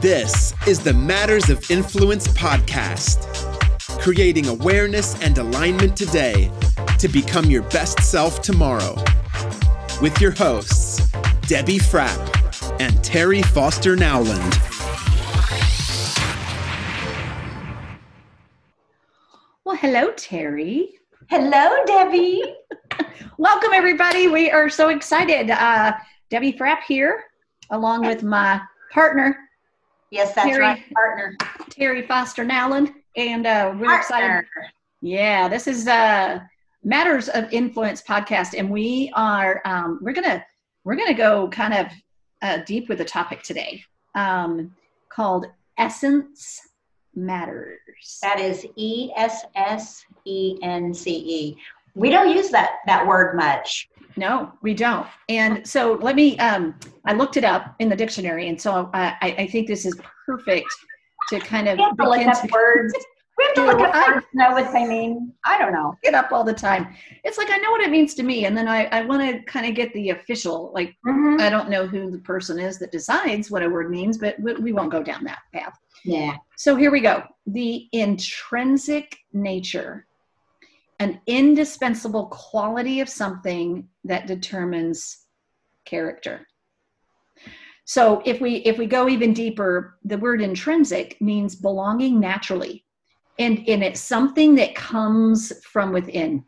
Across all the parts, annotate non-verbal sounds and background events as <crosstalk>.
This is the Matters of Influence podcast, creating awareness and alignment today to become your best self tomorrow. With your hosts, Debbie Frapp and Terry Foster Nowland. Well, hello, Terry. Hello, Debbie. <laughs> Welcome, everybody. We are so excited. Uh, Debbie Frapp here, along with my partner, Yes, that's Terry. right, partner. Terry Foster Nowland. And uh, we're excited. Yeah, this is uh, Matters of Influence podcast, and we are um, we're gonna we're gonna go kind of uh, deep with the topic today, um, called Essence Matters. That is E S S E N C E. We don't use that that word much. No, we don't. And so let me, um, I looked it up in the dictionary. And so I, I I think this is perfect to kind of to look up <laughs> words. We have to look up I- words know what they mean. I don't know. get up all the time. It's like, I know what it means to me. And then I, I want to kind of get the official, like, Mhm. I don't know who the person is that decides what a word means, but we, we won't go down that path. Yeah. So here we go. The intrinsic nature, an indispensable quality of something that determines character. So if we if we go even deeper, the word intrinsic means belonging naturally. And, and it's something that comes from within.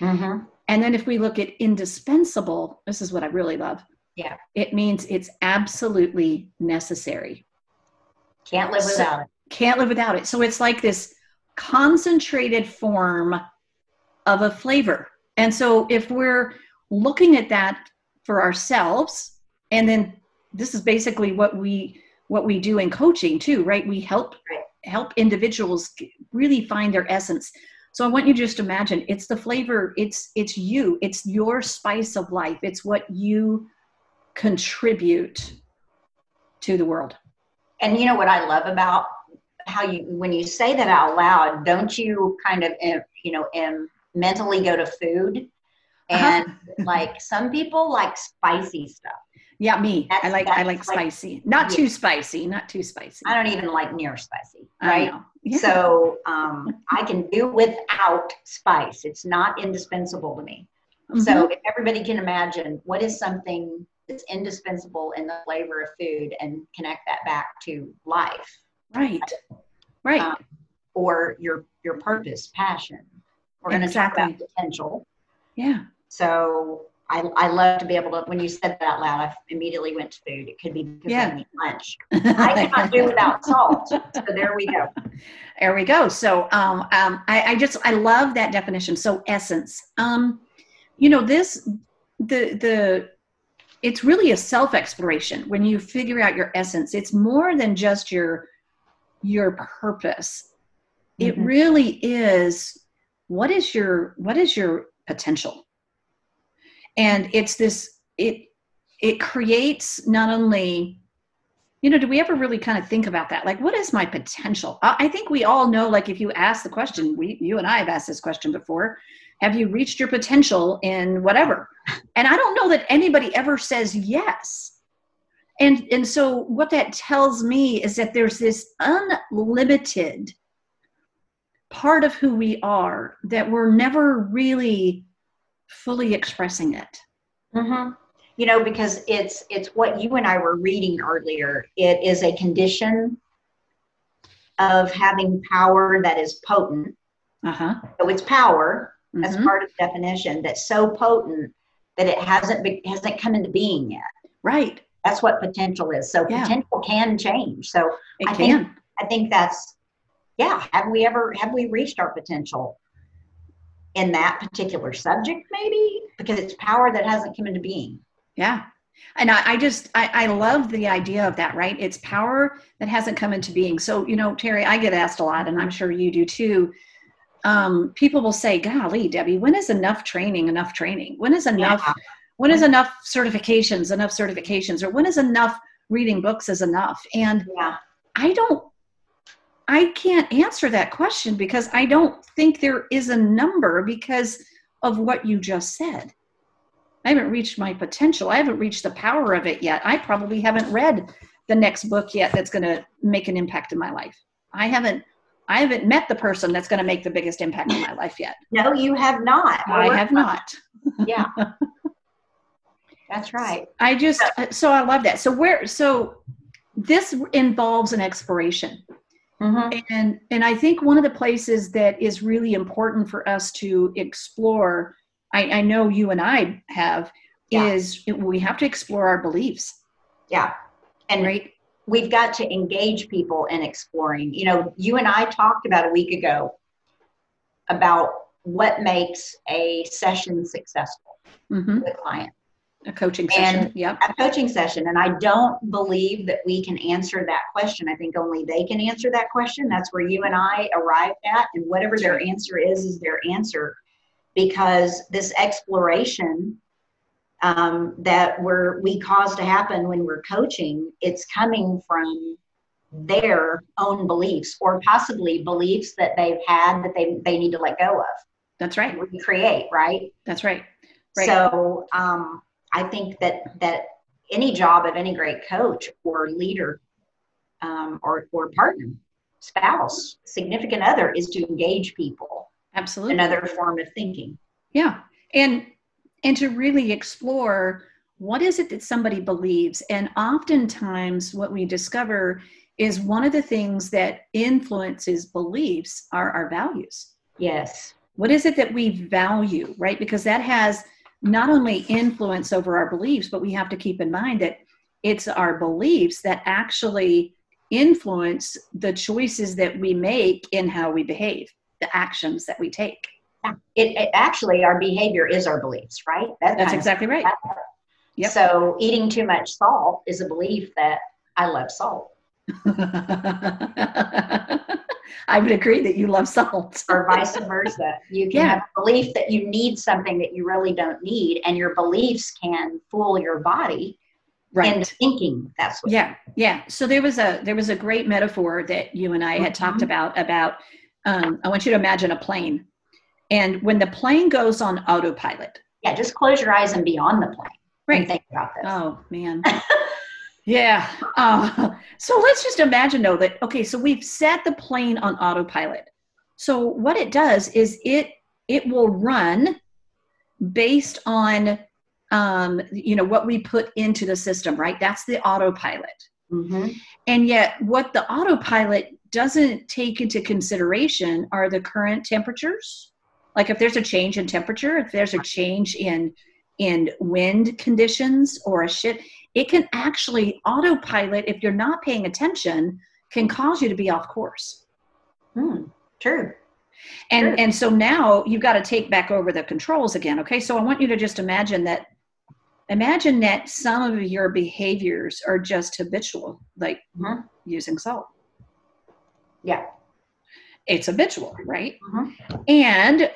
Mm-hmm. And then if we look at indispensable, this is what I really love. Yeah. It means it's absolutely necessary. Can't live So- without it. can't live without it. So it's like this concentrated form of a flavor. And so if we're looking at that for ourselves, and then this is basically what we what we do in coaching too, right? We help help individuals really find their essence. So I want you to just imagine it's the flavor, it's it's you, it's your spice of life. It's what you contribute to the world. And you know what I love about how you when you say that out loud, don't you kind of you know mentally go to food? Uh-huh. And like some people like spicy stuff. Yeah, me. I like I like like- spicy. Not Yeah. too spicy. Not too spicy. I don't even like near spicy, I right? know. Yeah. <laughs> So um, I can do without spice. It's not indispensable to me. Mhm. So if everybody can imagine what is something that's indispensable in the flavor of food and connect that back to life right, right. um, or your your purpose, passion. We're going to talk about Exactly. potential. yeah, So I, I love to be able to, when you said that out loud, I immediately went to food. It could be because Yeah. I need lunch. <laughs> I cannot do without salt. So there we go. <laughs> there we go. So um, um, I, I just I love that definition. So essence. Um, you know this the the it's really a self exploration when you figure out your essence. It's more than just your your purpose. It Mhm. really is what is your what is your potential? And it's this it it creates not only you know do we ever really kind of think about that? Like what is my potential? I, I think we all know like if you ask the question we you and i have asked this question before have you reached your potential in whatever? And i don't know that anybody ever says yes and and so what that tells me is that there's this unlimited part of who we are that we're never really fully expressing it hmm You know, because it's it's what you and I were reading earlier. It is a condition of having power that is potent. uh-huh So it's power. That's Mhm. part of the definition. That's so potent that it hasn't be, hasn't come into being yet. right That's what potential is. So Yeah. potential can change. So it I can think- I think that's yeah. Have we ever have we reached our potential in that particular subject? Maybe because it's power that hasn't come into being. Yeah. And I, I just, I, I love the idea of that, right? It's power that hasn't come into being. So, you know, Terry, I get asked a lot, and I'm sure you do too. Um, people will say, golly, Debbie, when is enough training enough training? When is enough, Yeah. When is enough certifications enough certifications? Or when is enough reading books is enough? And Yeah. I don't, I can't answer that question because I don't think there is a number because of what you just said. I haven't reached my potential. I haven't reached the power of it yet. I probably haven't read the next book yet that's going to make an impact in my life. I haven't I haven't met the person that's going to make the biggest impact in my life yet. No, you have not. I have not. Yeah. <laughs> That's right. I just so I love that. So where so this involves an exploration. Mm-hmm. And and I think one of the places that is really important for us to explore, I, I know you and I have, Yeah. is we have to explore our beliefs. Yeah. And Right. we've got to engage people in exploring. You know, you and I talked about a week ago about what makes a session successful hmm with a client, A coaching session. yep. a coaching session. And I don't believe that we can answer that question. I think only they can answer that question. That's where you and I arrived at. And whatever their answer is, is their answer. Because this exploration um, that we're, we cause to happen when we're coaching, it's coming from their own beliefs or possibly beliefs that they've had that they, they need to let go of That's right. and recreate, right? That's right. Right. So um, I think that that any job of any great coach or leader um, or or partner, spouse, significant other is to engage people. Absolutely. Another form of thinking. Yeah. And and to really explore what is it that somebody believes. And oftentimes what we discover is one of the things that influences beliefs are our values. Yes. What is it that we value, right? Because that has not only influence over our beliefs, but we have to keep in mind that it's our beliefs that actually influence the choices that we make in how we behave, the actions that we take. It, it actually our behavior is our beliefs, right? That That's exactly right. Yep. So eating too much salt is a belief that I love salt, <laughs> I would agree that you love salt. or vice versa. You can Yeah. have a belief that you need something that you really don't need, and your beliefs can fool your body Right. into thinking that's what. yeah yeah so there was a there was a great metaphor that you and i had talked Mhm. about about um, i want you to imagine a plane and when the plane goes on autopilot Yeah, just close your eyes and be on the plane and right think about this. oh man <laughs> yeah uh, <laughs> so let's just imagine though that okay so we've set the plane on autopilot. So what it does is it it will run based on um, you know what we put into the system right? That's the autopilot. Hmm And yet, what the autopilot doesn't take into consideration are the current temperatures. Like if there's a change in temperature, if there's a change in in wind conditions or a shit, it can actually autopilot if you're not paying attention can cause you to be off course. Hmm. True. And Sure. and so now you've got to take back over the controls again. Okay, so I want you to just imagine that imagine that some of your behaviors are just habitual, like Mhm. using salt. Yeah. It's habitual, right? Mhm. And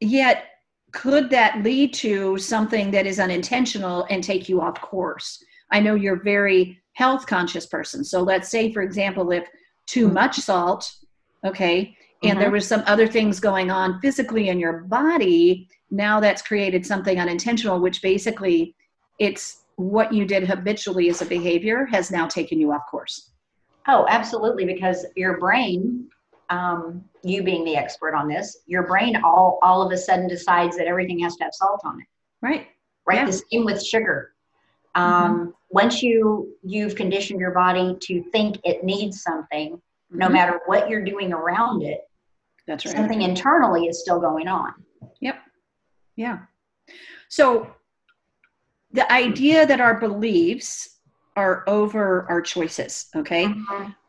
yet, could that lead to something that is unintentional and take you off course? I know you're a very health conscious person. So let's say, for example, if too Mhm. much salt, okay, and Mhm. there was some other things going on physically in your body, now that's created something unintentional, which basically it's what you did habitually as a behavior has now taken you off course. Oh, absolutely. Because your brain, um, you being the expert on this, your brain all all of a sudden decides that everything has to have salt on it. Right. Right. Yeah. Mm-hmm. The same with sugar. Um, Once you you've conditioned your body to think it needs something, no Mhm. matter what you're doing around it, That's right. something internally is still going on. Yep. Yeah. So the idea that our beliefs are over our choices, okay,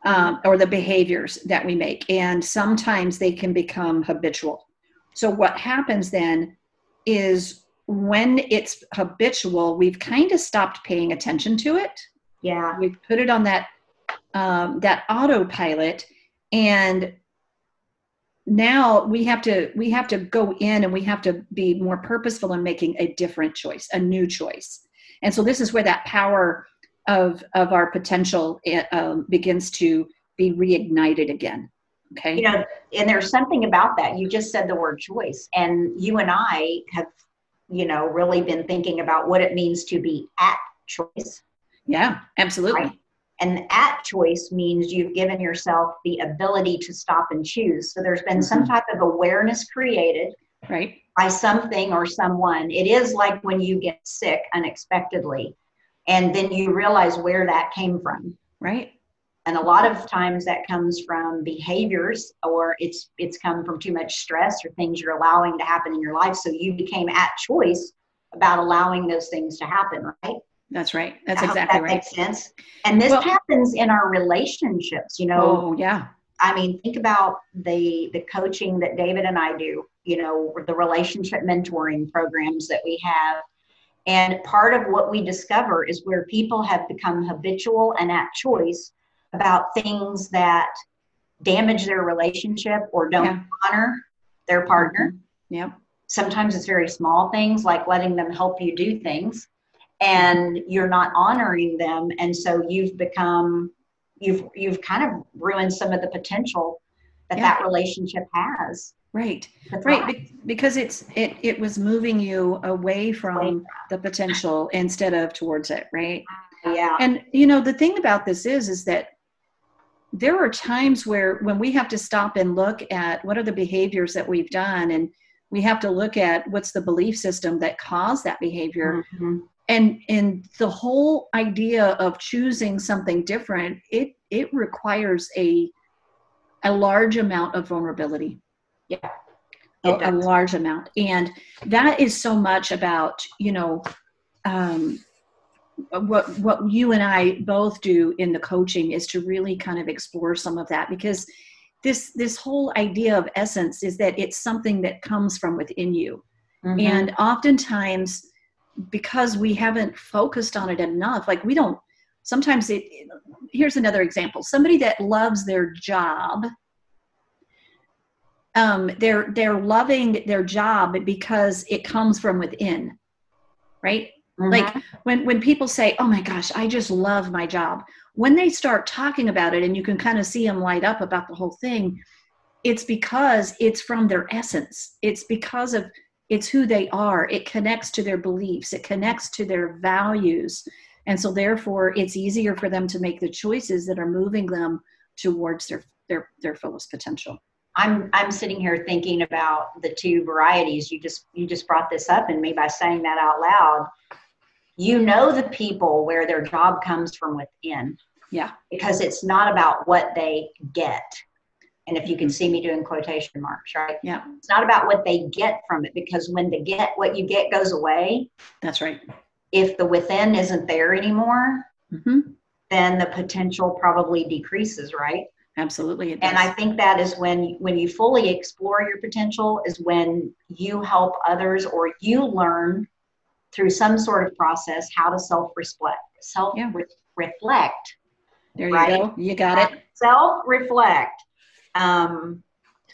um, or the behaviors that we make, and sometimes they can become habitual. So what happens then is when it's habitual, we've kind of stopped paying attention to it. Yeah. We've put it on that um, that autopilot, and now we have to we have to go in and we have to be more purposeful in making a different choice a new choice and so this is where that power of of our potential eh, um, begins to be reignited again okay You know, and there's something about that. You just said the word choice, and you and I have, you know, really been thinking about what it means to be at choice. yeah absolutely Right. And at choice means you've given yourself the ability to stop and choose. So there's been some Mhm. type of awareness created Right. by something or someone. It is like when you get sick unexpectedly and then you realize where that came from. Right. And a lot of times that comes from behaviors or it's it's come from too much stress or things you're allowing to happen in your life. So you became at choice about allowing those things to happen, right? That's right. That's exactly that right. Makes sense. And this Well- happens in our relationships. You know, Oh, yeah. I mean, think about the the coaching that David and I do. You know, the relationship mentoring programs that we have. And part of what we discover is where people have become habitual and at choice about things that damage their relationship or don't Yeah. honor their partner mm-hmm. Yep. sometimes it's very small things like letting them help you do things and you're not honoring them and so you've become you've you've kind of ruined some of the potential that Yeah. that relationship has Right. Right. be- Because it's it it was moving you away from the potential instead of towards it, right? yeah And you know, the thing about this is is that there are times where when we have to stop and look at what are the behaviors that we've done and we have to look at what's the belief system that caused that behavior. Mhm. and and the whole idea of choosing something different it it requires a a large amount of vulnerability. Yeah. A, a large amount. And that is so much about you know um, what what you and i both do in the coaching is to really kind of explore some of that because this this whole idea of essence is that it's something that comes from within you. Mhm. and oftentimes because we haven't focused on it enough like we don't sometimes it here's another example. Somebody that loves their job um they're they're loving their job because it comes from within right Mhm. like when when people say oh my gosh i just love my job when they start talking about it and you can kind of see them light up about the whole thing it's because it's from their essence it's because of it's who they are it connects to their beliefs it connects to their values and so therefore it's easier for them to make the choices that are moving them towards their their their fullest potential I'm I'm sitting here thinking about the two varieties. You just you just brought this up and me by saying that out loud. You know the people where their job comes from within. Yeah. Because it's not about what they get. And if you can see me doing quotation marks, right? yeah. It's not about what they get from it because when the get what you get goes away, that's right. If the within isn't there anymore, hmm then the potential probably decreases, right? absolutely and i think that is when when you fully explore your potential is when you help others or you learn through some sort of process how to self reflect self reflect there you right? go you got it. Self reflect um,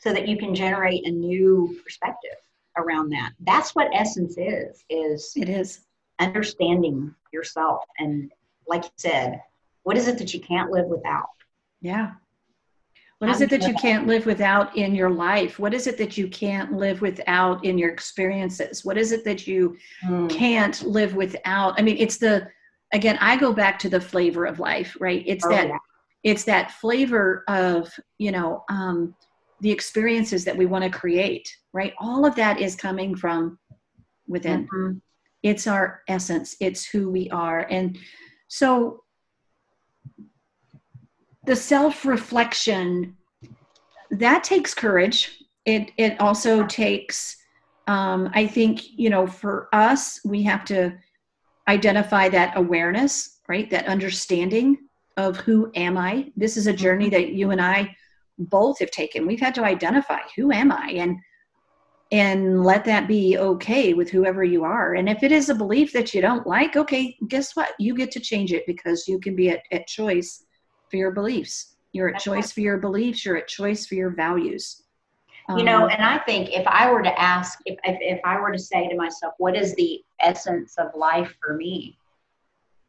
so that you can generate a new perspective around that. That's what essence is is it is. understanding yourself and like you said what is it that you can't live without? Yeah. What is it that you can't live without in your life? What is it that you can't live without in your experiences? What is it that you can't live without? I mean, it's the again, I go back to the flavor of life, right? It's Oh, that yeah. it's that flavor of, you know, um the experiences that we want to create, right? All of that is coming from within Mhm. it's our essence it's who we are and so the self-reflection that takes courage. It it also takes um, i think you know for us we have to identify that awareness right? That understanding of who am i? This is a journey that you and i both have taken. We've had to identify who am i and and let that be okay with whoever you are. And if it is a belief that you don't like, okay, guess what? You get to change it because you can be at, at choice for your beliefs. You're at choice for your beliefs. You're at choice for your values. you know Um, and i think if i were to ask if, if, if i were to say to myself what is the essence of life for me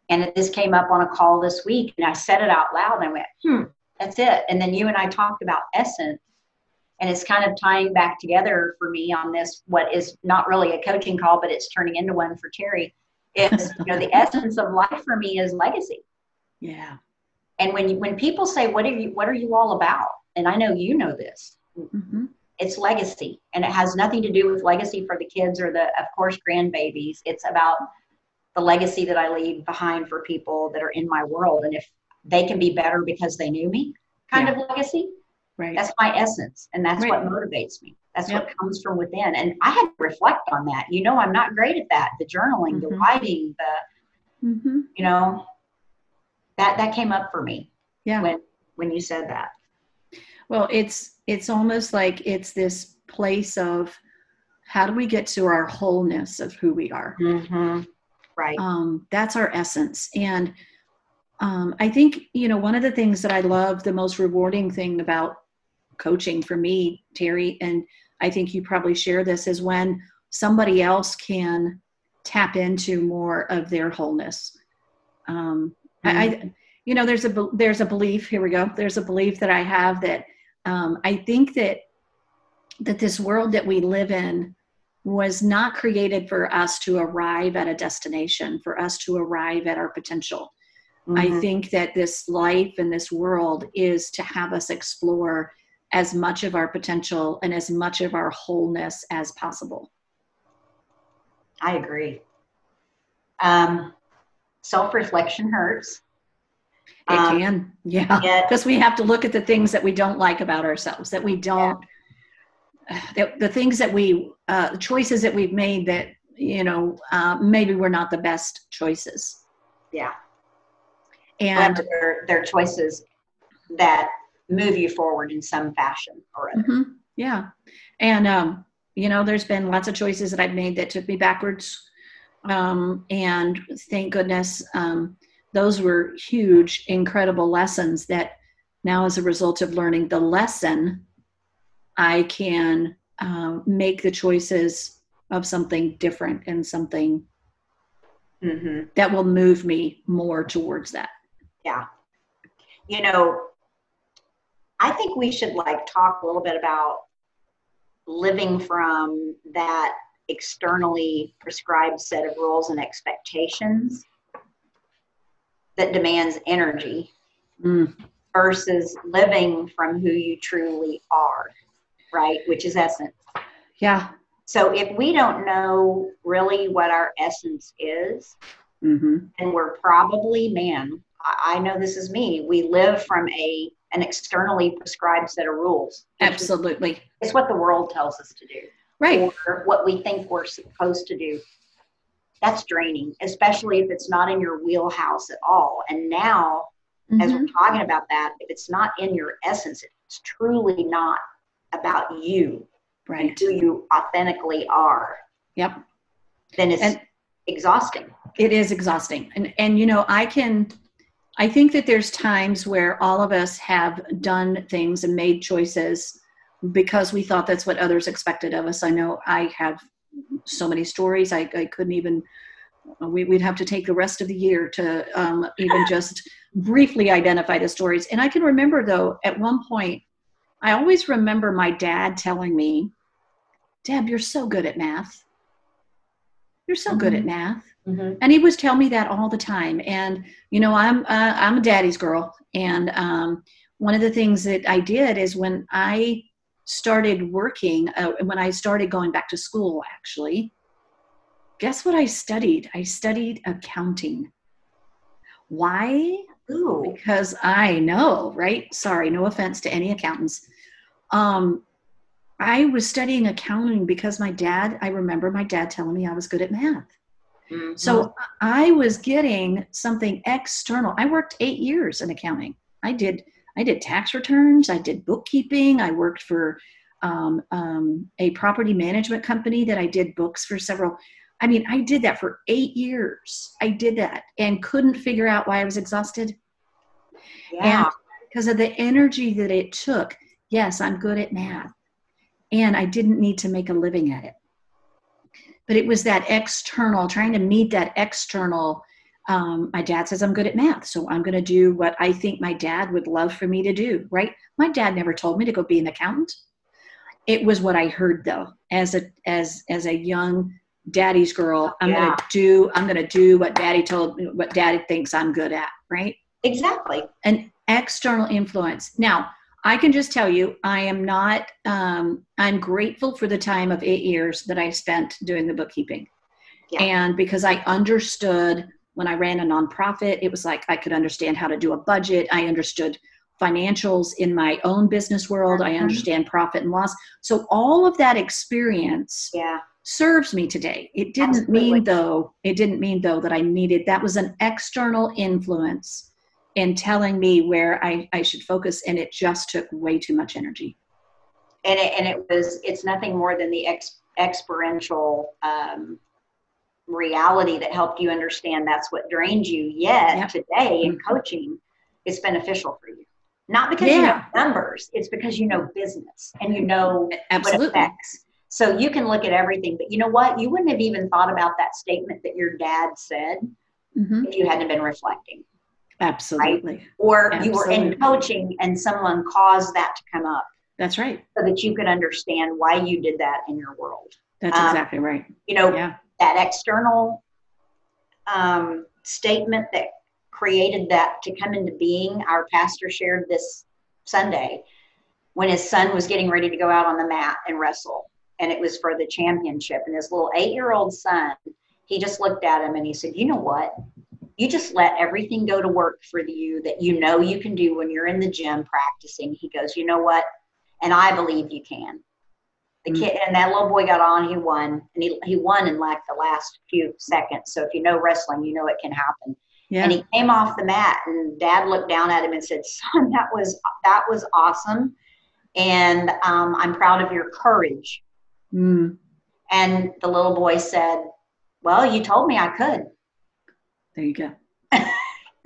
and it, this came up on a call this week and i said it out loud and i went hmm that's it and then you and i talked about essence and it's kind of tying back together for me on this what is not really a coaching call but it's turning into one for terry is you know the <laughs> essence of life for me is legacy yeah, And when you, when people say, "What are you What are you all about?" and I know you know this, Mm-hmm. it's legacy, and it has nothing to do with legacy for the kids or the, of course, grandbabies. It's about the legacy that I leave behind for people that are in my world, and if they can be better because they knew me, kind of legacy. Right. That's my essence, and that's Right. what motivates me. That's Yep. what comes from within. And I had to reflect on that. You know, I'm not great at that. The journaling, the Mhm. writing, the mm-hmm. you know, that that came up for me Yeah. when when you said that. Well, it's it's almost like it's this place of how do we get to our wholeness of who we are? Mm-hmm. Right. Um, that's our essence. And um, I think you know one of the things that I love, the most rewarding thing about coaching for me, Terry, and I think you probably share this, is when somebody else can tap into more of their wholeness. Um, I, I, you know, there's a there's a belief. Here we go. There's a belief that I have that um, I think that that this world that we live in was not created for us to arrive at a destination, for us to arrive at our potential. I Mhm. think that this life and this world is to have us explore as much of our potential and as much of our wholeness as possible. I agree. Um, self-reflection hurts. It Um, can, yeah, because we have to look at the things that we don't like about ourselves, that we don't, that the things that we, uh, the choices that we've made that you know uh, maybe we're not the best choices. Yeah. And And they're, they're choices that move you forward in some fashion or other. Mhm. Yeah. And, um, you know, there's been lots of choices that I've made that took me backwards. Um, and thank goodness, um, those were huge, incredible lessons that now, as a result of learning the lesson, I can um, make the choices of something different and something hmm that will move me more towards that. Yeah. You know, I think we should like talk a little bit about living from that externally prescribed set of rules and expectations that demands energy Mm, versus living from who you truly are, right? Which is essence. yeah. So if we don't know really what our essence is, hmm and we're probably man I, know this is me we live from a an externally prescribed set of rules Absolutely. it's what the world tells us to do Right. or what we think we're supposed to do that's draining especially if it's not in your wheelhouse at all and now as Mhm. we're talking about that if it's not in your essence it's truly not about you and Right. who you authentically are Yep. then it's And- exhausting it is exhausting and and you know i can i think that there's times where all of us have done things and made choices because we thought that's what others expected of us. I know i have so many stories i, I couldn't even we, we'd have to take the rest of the year to um, even <laughs> just briefly identify the stories. And i can remember though at one point i always remember my dad telling me deb you're so good at math. You're so good at math. Mhm. and he would tell me that all the time. And you know i'm uh, i'm a daddy's girl. And um, one of the things that i did is when i started working uh, when i started going back to school actually guess what i studied i studied accounting why Ooh. because I know, right? Sorry, no offense to any accountants. Um, I was studying accounting because my dad, I remember my dad telling me I was good at math. Mhm. So I was getting something external. I worked eight years in accounting. I did I did tax returns. I did bookkeeping. I worked for um, um, a property management company that I did books for several. I mean, I did that for eight years. I did that and couldn't figure out why I was exhausted yeah. because of the energy that it took. Yes, I'm good at math, and I didn't need to make a living at it. But it was that external, trying to meet that external. Um, my dad says I'm good at math, so I'm going to do what I think my dad would love for me to do. Right? My dad never told me to go be an accountant. It was what I heard though, as a as as a young daddy's girl. I'm Yeah. going to do. I'm going to do what daddy told me. What daddy thinks I'm good at. Right? Exactly. An external influence. Now, I can just tell you, I am not, um, I'm grateful for the time of eight years that I spent doing the bookkeeping. Yeah. And because I understood when I ran a nonprofit, it was like I could understand how to do a budget. I understood financials in my own business world. I Mhm. understand profit and loss. So all of that experience Yeah. serves me today. It didn't Absolutely. mean though, it didn't mean though that I needed that was an external influence in telling me where I, I should focus and it just took way too much energy. And it, and it was, it's nothing more than the ex, experiential um, reality that helped you understand that's what drains you. Yet today in coaching, it's beneficial for you. Not because you know numbers, it's because you know business and you know what Absolutely. affects. So you can look at everything, but you know what? You wouldn't have even thought about that statement that your dad said hmm if you hadn't been reflecting. Absolutely. Or you were in coaching and someone caused that to come up That's right. so that you could understand why you did that in your world. That's Um, exactly right. You know, Yeah. That external um, statement that created that to come into being, our pastor shared this Sunday when his son was getting ready to go out on the mat and wrestle. And it was for the championship. And his little eight year old son, he just looked at him and he said, You know what? You just let everything go to work for you that you know you can do when you're in the gym practicing. He goes, You know what? And I believe you can. The Mm. kid and that little boy got on, he won, and he, he won in like the last few seconds. So if you know wrestling, you know it can happen. Yeah. And he came off the mat, and Dad looked down at him and said, "Son, that was that was awesome, and um, I'm proud of your courage." Mm, And the little boy said, "Well, you told me I could." there you go. <laughs>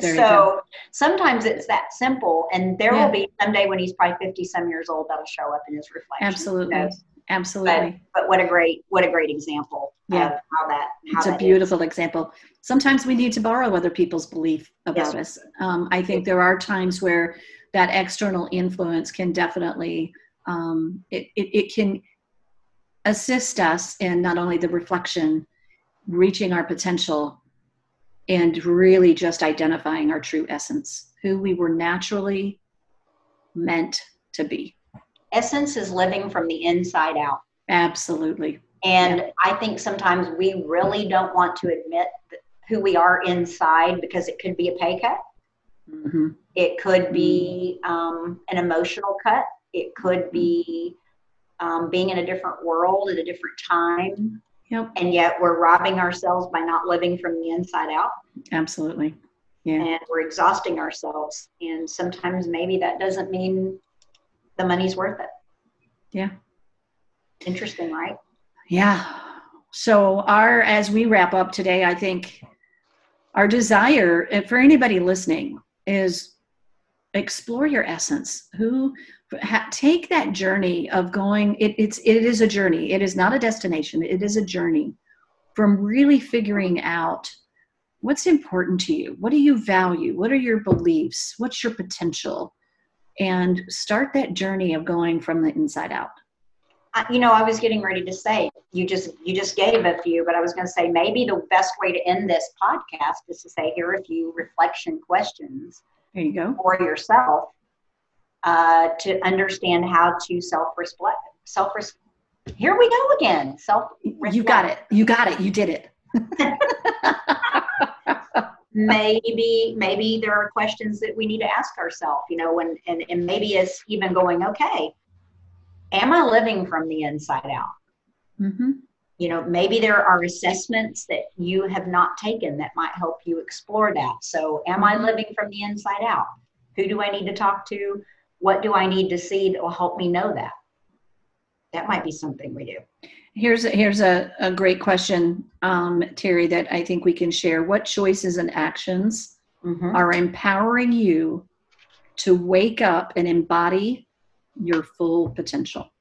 There so sometimes it's that simple, and there Yeah. will be someday when he's probably fifty some years old that'll show up in his reflection. Absolutely. knows? Absolutely. But what a great what a great example Yeah. of how that how it's a that is. beautiful example. Sometimes we need to borrow other people's belief about us. Um, I think there are times where that external influence can definitely um, it, it, it can assist us in not only the reflection, reaching our potential, and really just identifying our true essence, who we were naturally meant to be. Essence is living from the inside out. Absolutely. And I think sometimes we really don't want to admit who we are inside because it could be a pay cut. hmm It could be um, an emotional cut. It could be um, being in a different world at a different time. Yep. And yet we're robbing ourselves by not living from the inside out. Absolutely. Yeah. And we're exhausting ourselves. And sometimes maybe that doesn't mean the money's worth it. Yeah. Interesting, right? Yeah. So, our as we wrap up today, I think our desire for anybody listening is explore your essence. Who ha, take that journey of going. It, it's it is a journey. It is not a destination. It is a journey from really figuring out what's important to you. What do you value? What are your beliefs? What's your potential? And start that journey of going from the inside out. You know, I was getting ready to say you just you just gave a few, but I was going to say maybe the best way to end this podcast is to say here are a few reflection questions There you go. for yourself uh, to understand how to self reflect. Self here we go again. Self You got it. You got it. You did it. <laughs> maybe maybe there are questions that we need to ask ourselves. You know, when and and maybe it's even going okay. Am I living from the inside out? hmm you know maybe there are assessments that you have not taken that might help you explore that so am i Mhm. living from the inside out who do i need to talk to what do i need to see that will help me know that that might be something we do Here's a, here's a, a great question, um, Terry, that I think we can share. What choices and actions Mhm. are empowering you to wake up and embody your full potential?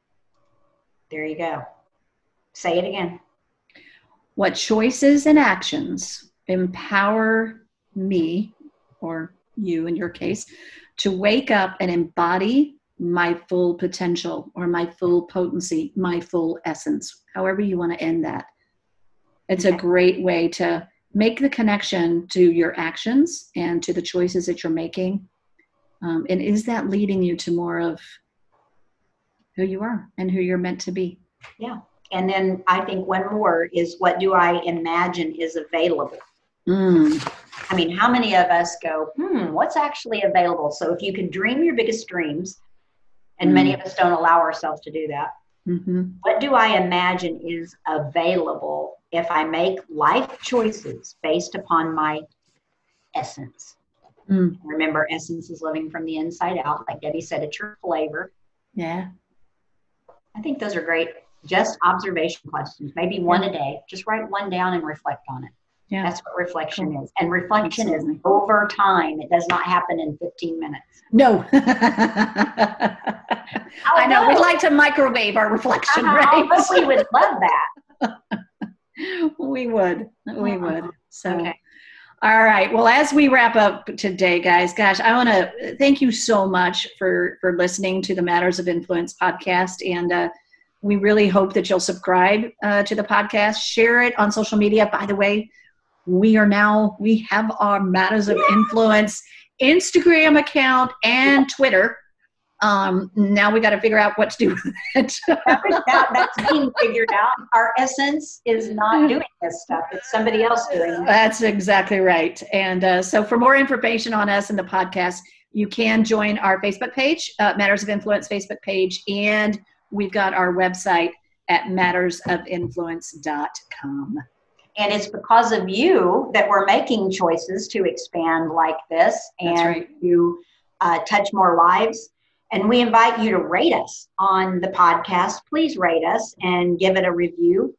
there you go say it again What choices and actions empower me, or you in your case, to wake up and embody my full potential or my full potency, my full essence, however you want to end that. It's a great way to make the connection to your actions and to the choices that you're making. Um, and is that leading you to more of who you are and who you're meant to be? Yeah. And then I think one more is what do I imagine is available? Mm. I mean, how many of us go, hmm, what's actually available? So if you can dream your biggest dreams, and many of us don't allow ourselves to do that, hmm what do I imagine is available if I make life choices based upon my essence? Mm. Remember, essence is living from the inside out. Like Debbie said, it's your flavor. Yeah. I think those are great, just observation questions, maybe one a day. Just write one down and reflect on it. Yeah. That's what reflection is. And reflection Absolutely. is over time. It does not happen in 15 minutes. No. <laughs> I know. We'd like to microwave our reflection, Uh-huh. right? But we would love that. <laughs> we would. We would. So. Okay. All right. Well, as we wrap up today, guys, gosh, I want to thank you so much for for listening to the Matters of Influence podcast, and uh, we really hope that you'll subscribe uh, to the podcast, share it on social media. By the way, we are now we have our Matters of Influence Instagram account and Twitter. Um, now we got to figure out what to do with it. that, that's <laughs> being figured out. Our essence is not doing this stuff. It's somebody else doing it. That's exactly right. And uh, so, for more information on us and the podcast, you can join our Facebook page, uh, Matters of Influence Facebook page, and we've got our website at mattersofinfluence.com. And it's because of you that we're making choices to expand like this and right. to uh, touch more lives. And we invite you to rate us on the podcast. Please rate us and give it a review.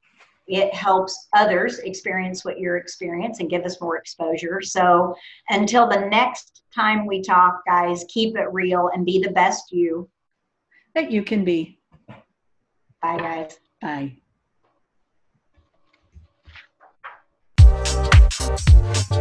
It helps others experience what you're experiencing and give us more exposure. So until the next time we talk, guys, keep it real and be the best you. That you can be. Bye, guys. Bye. プレゼント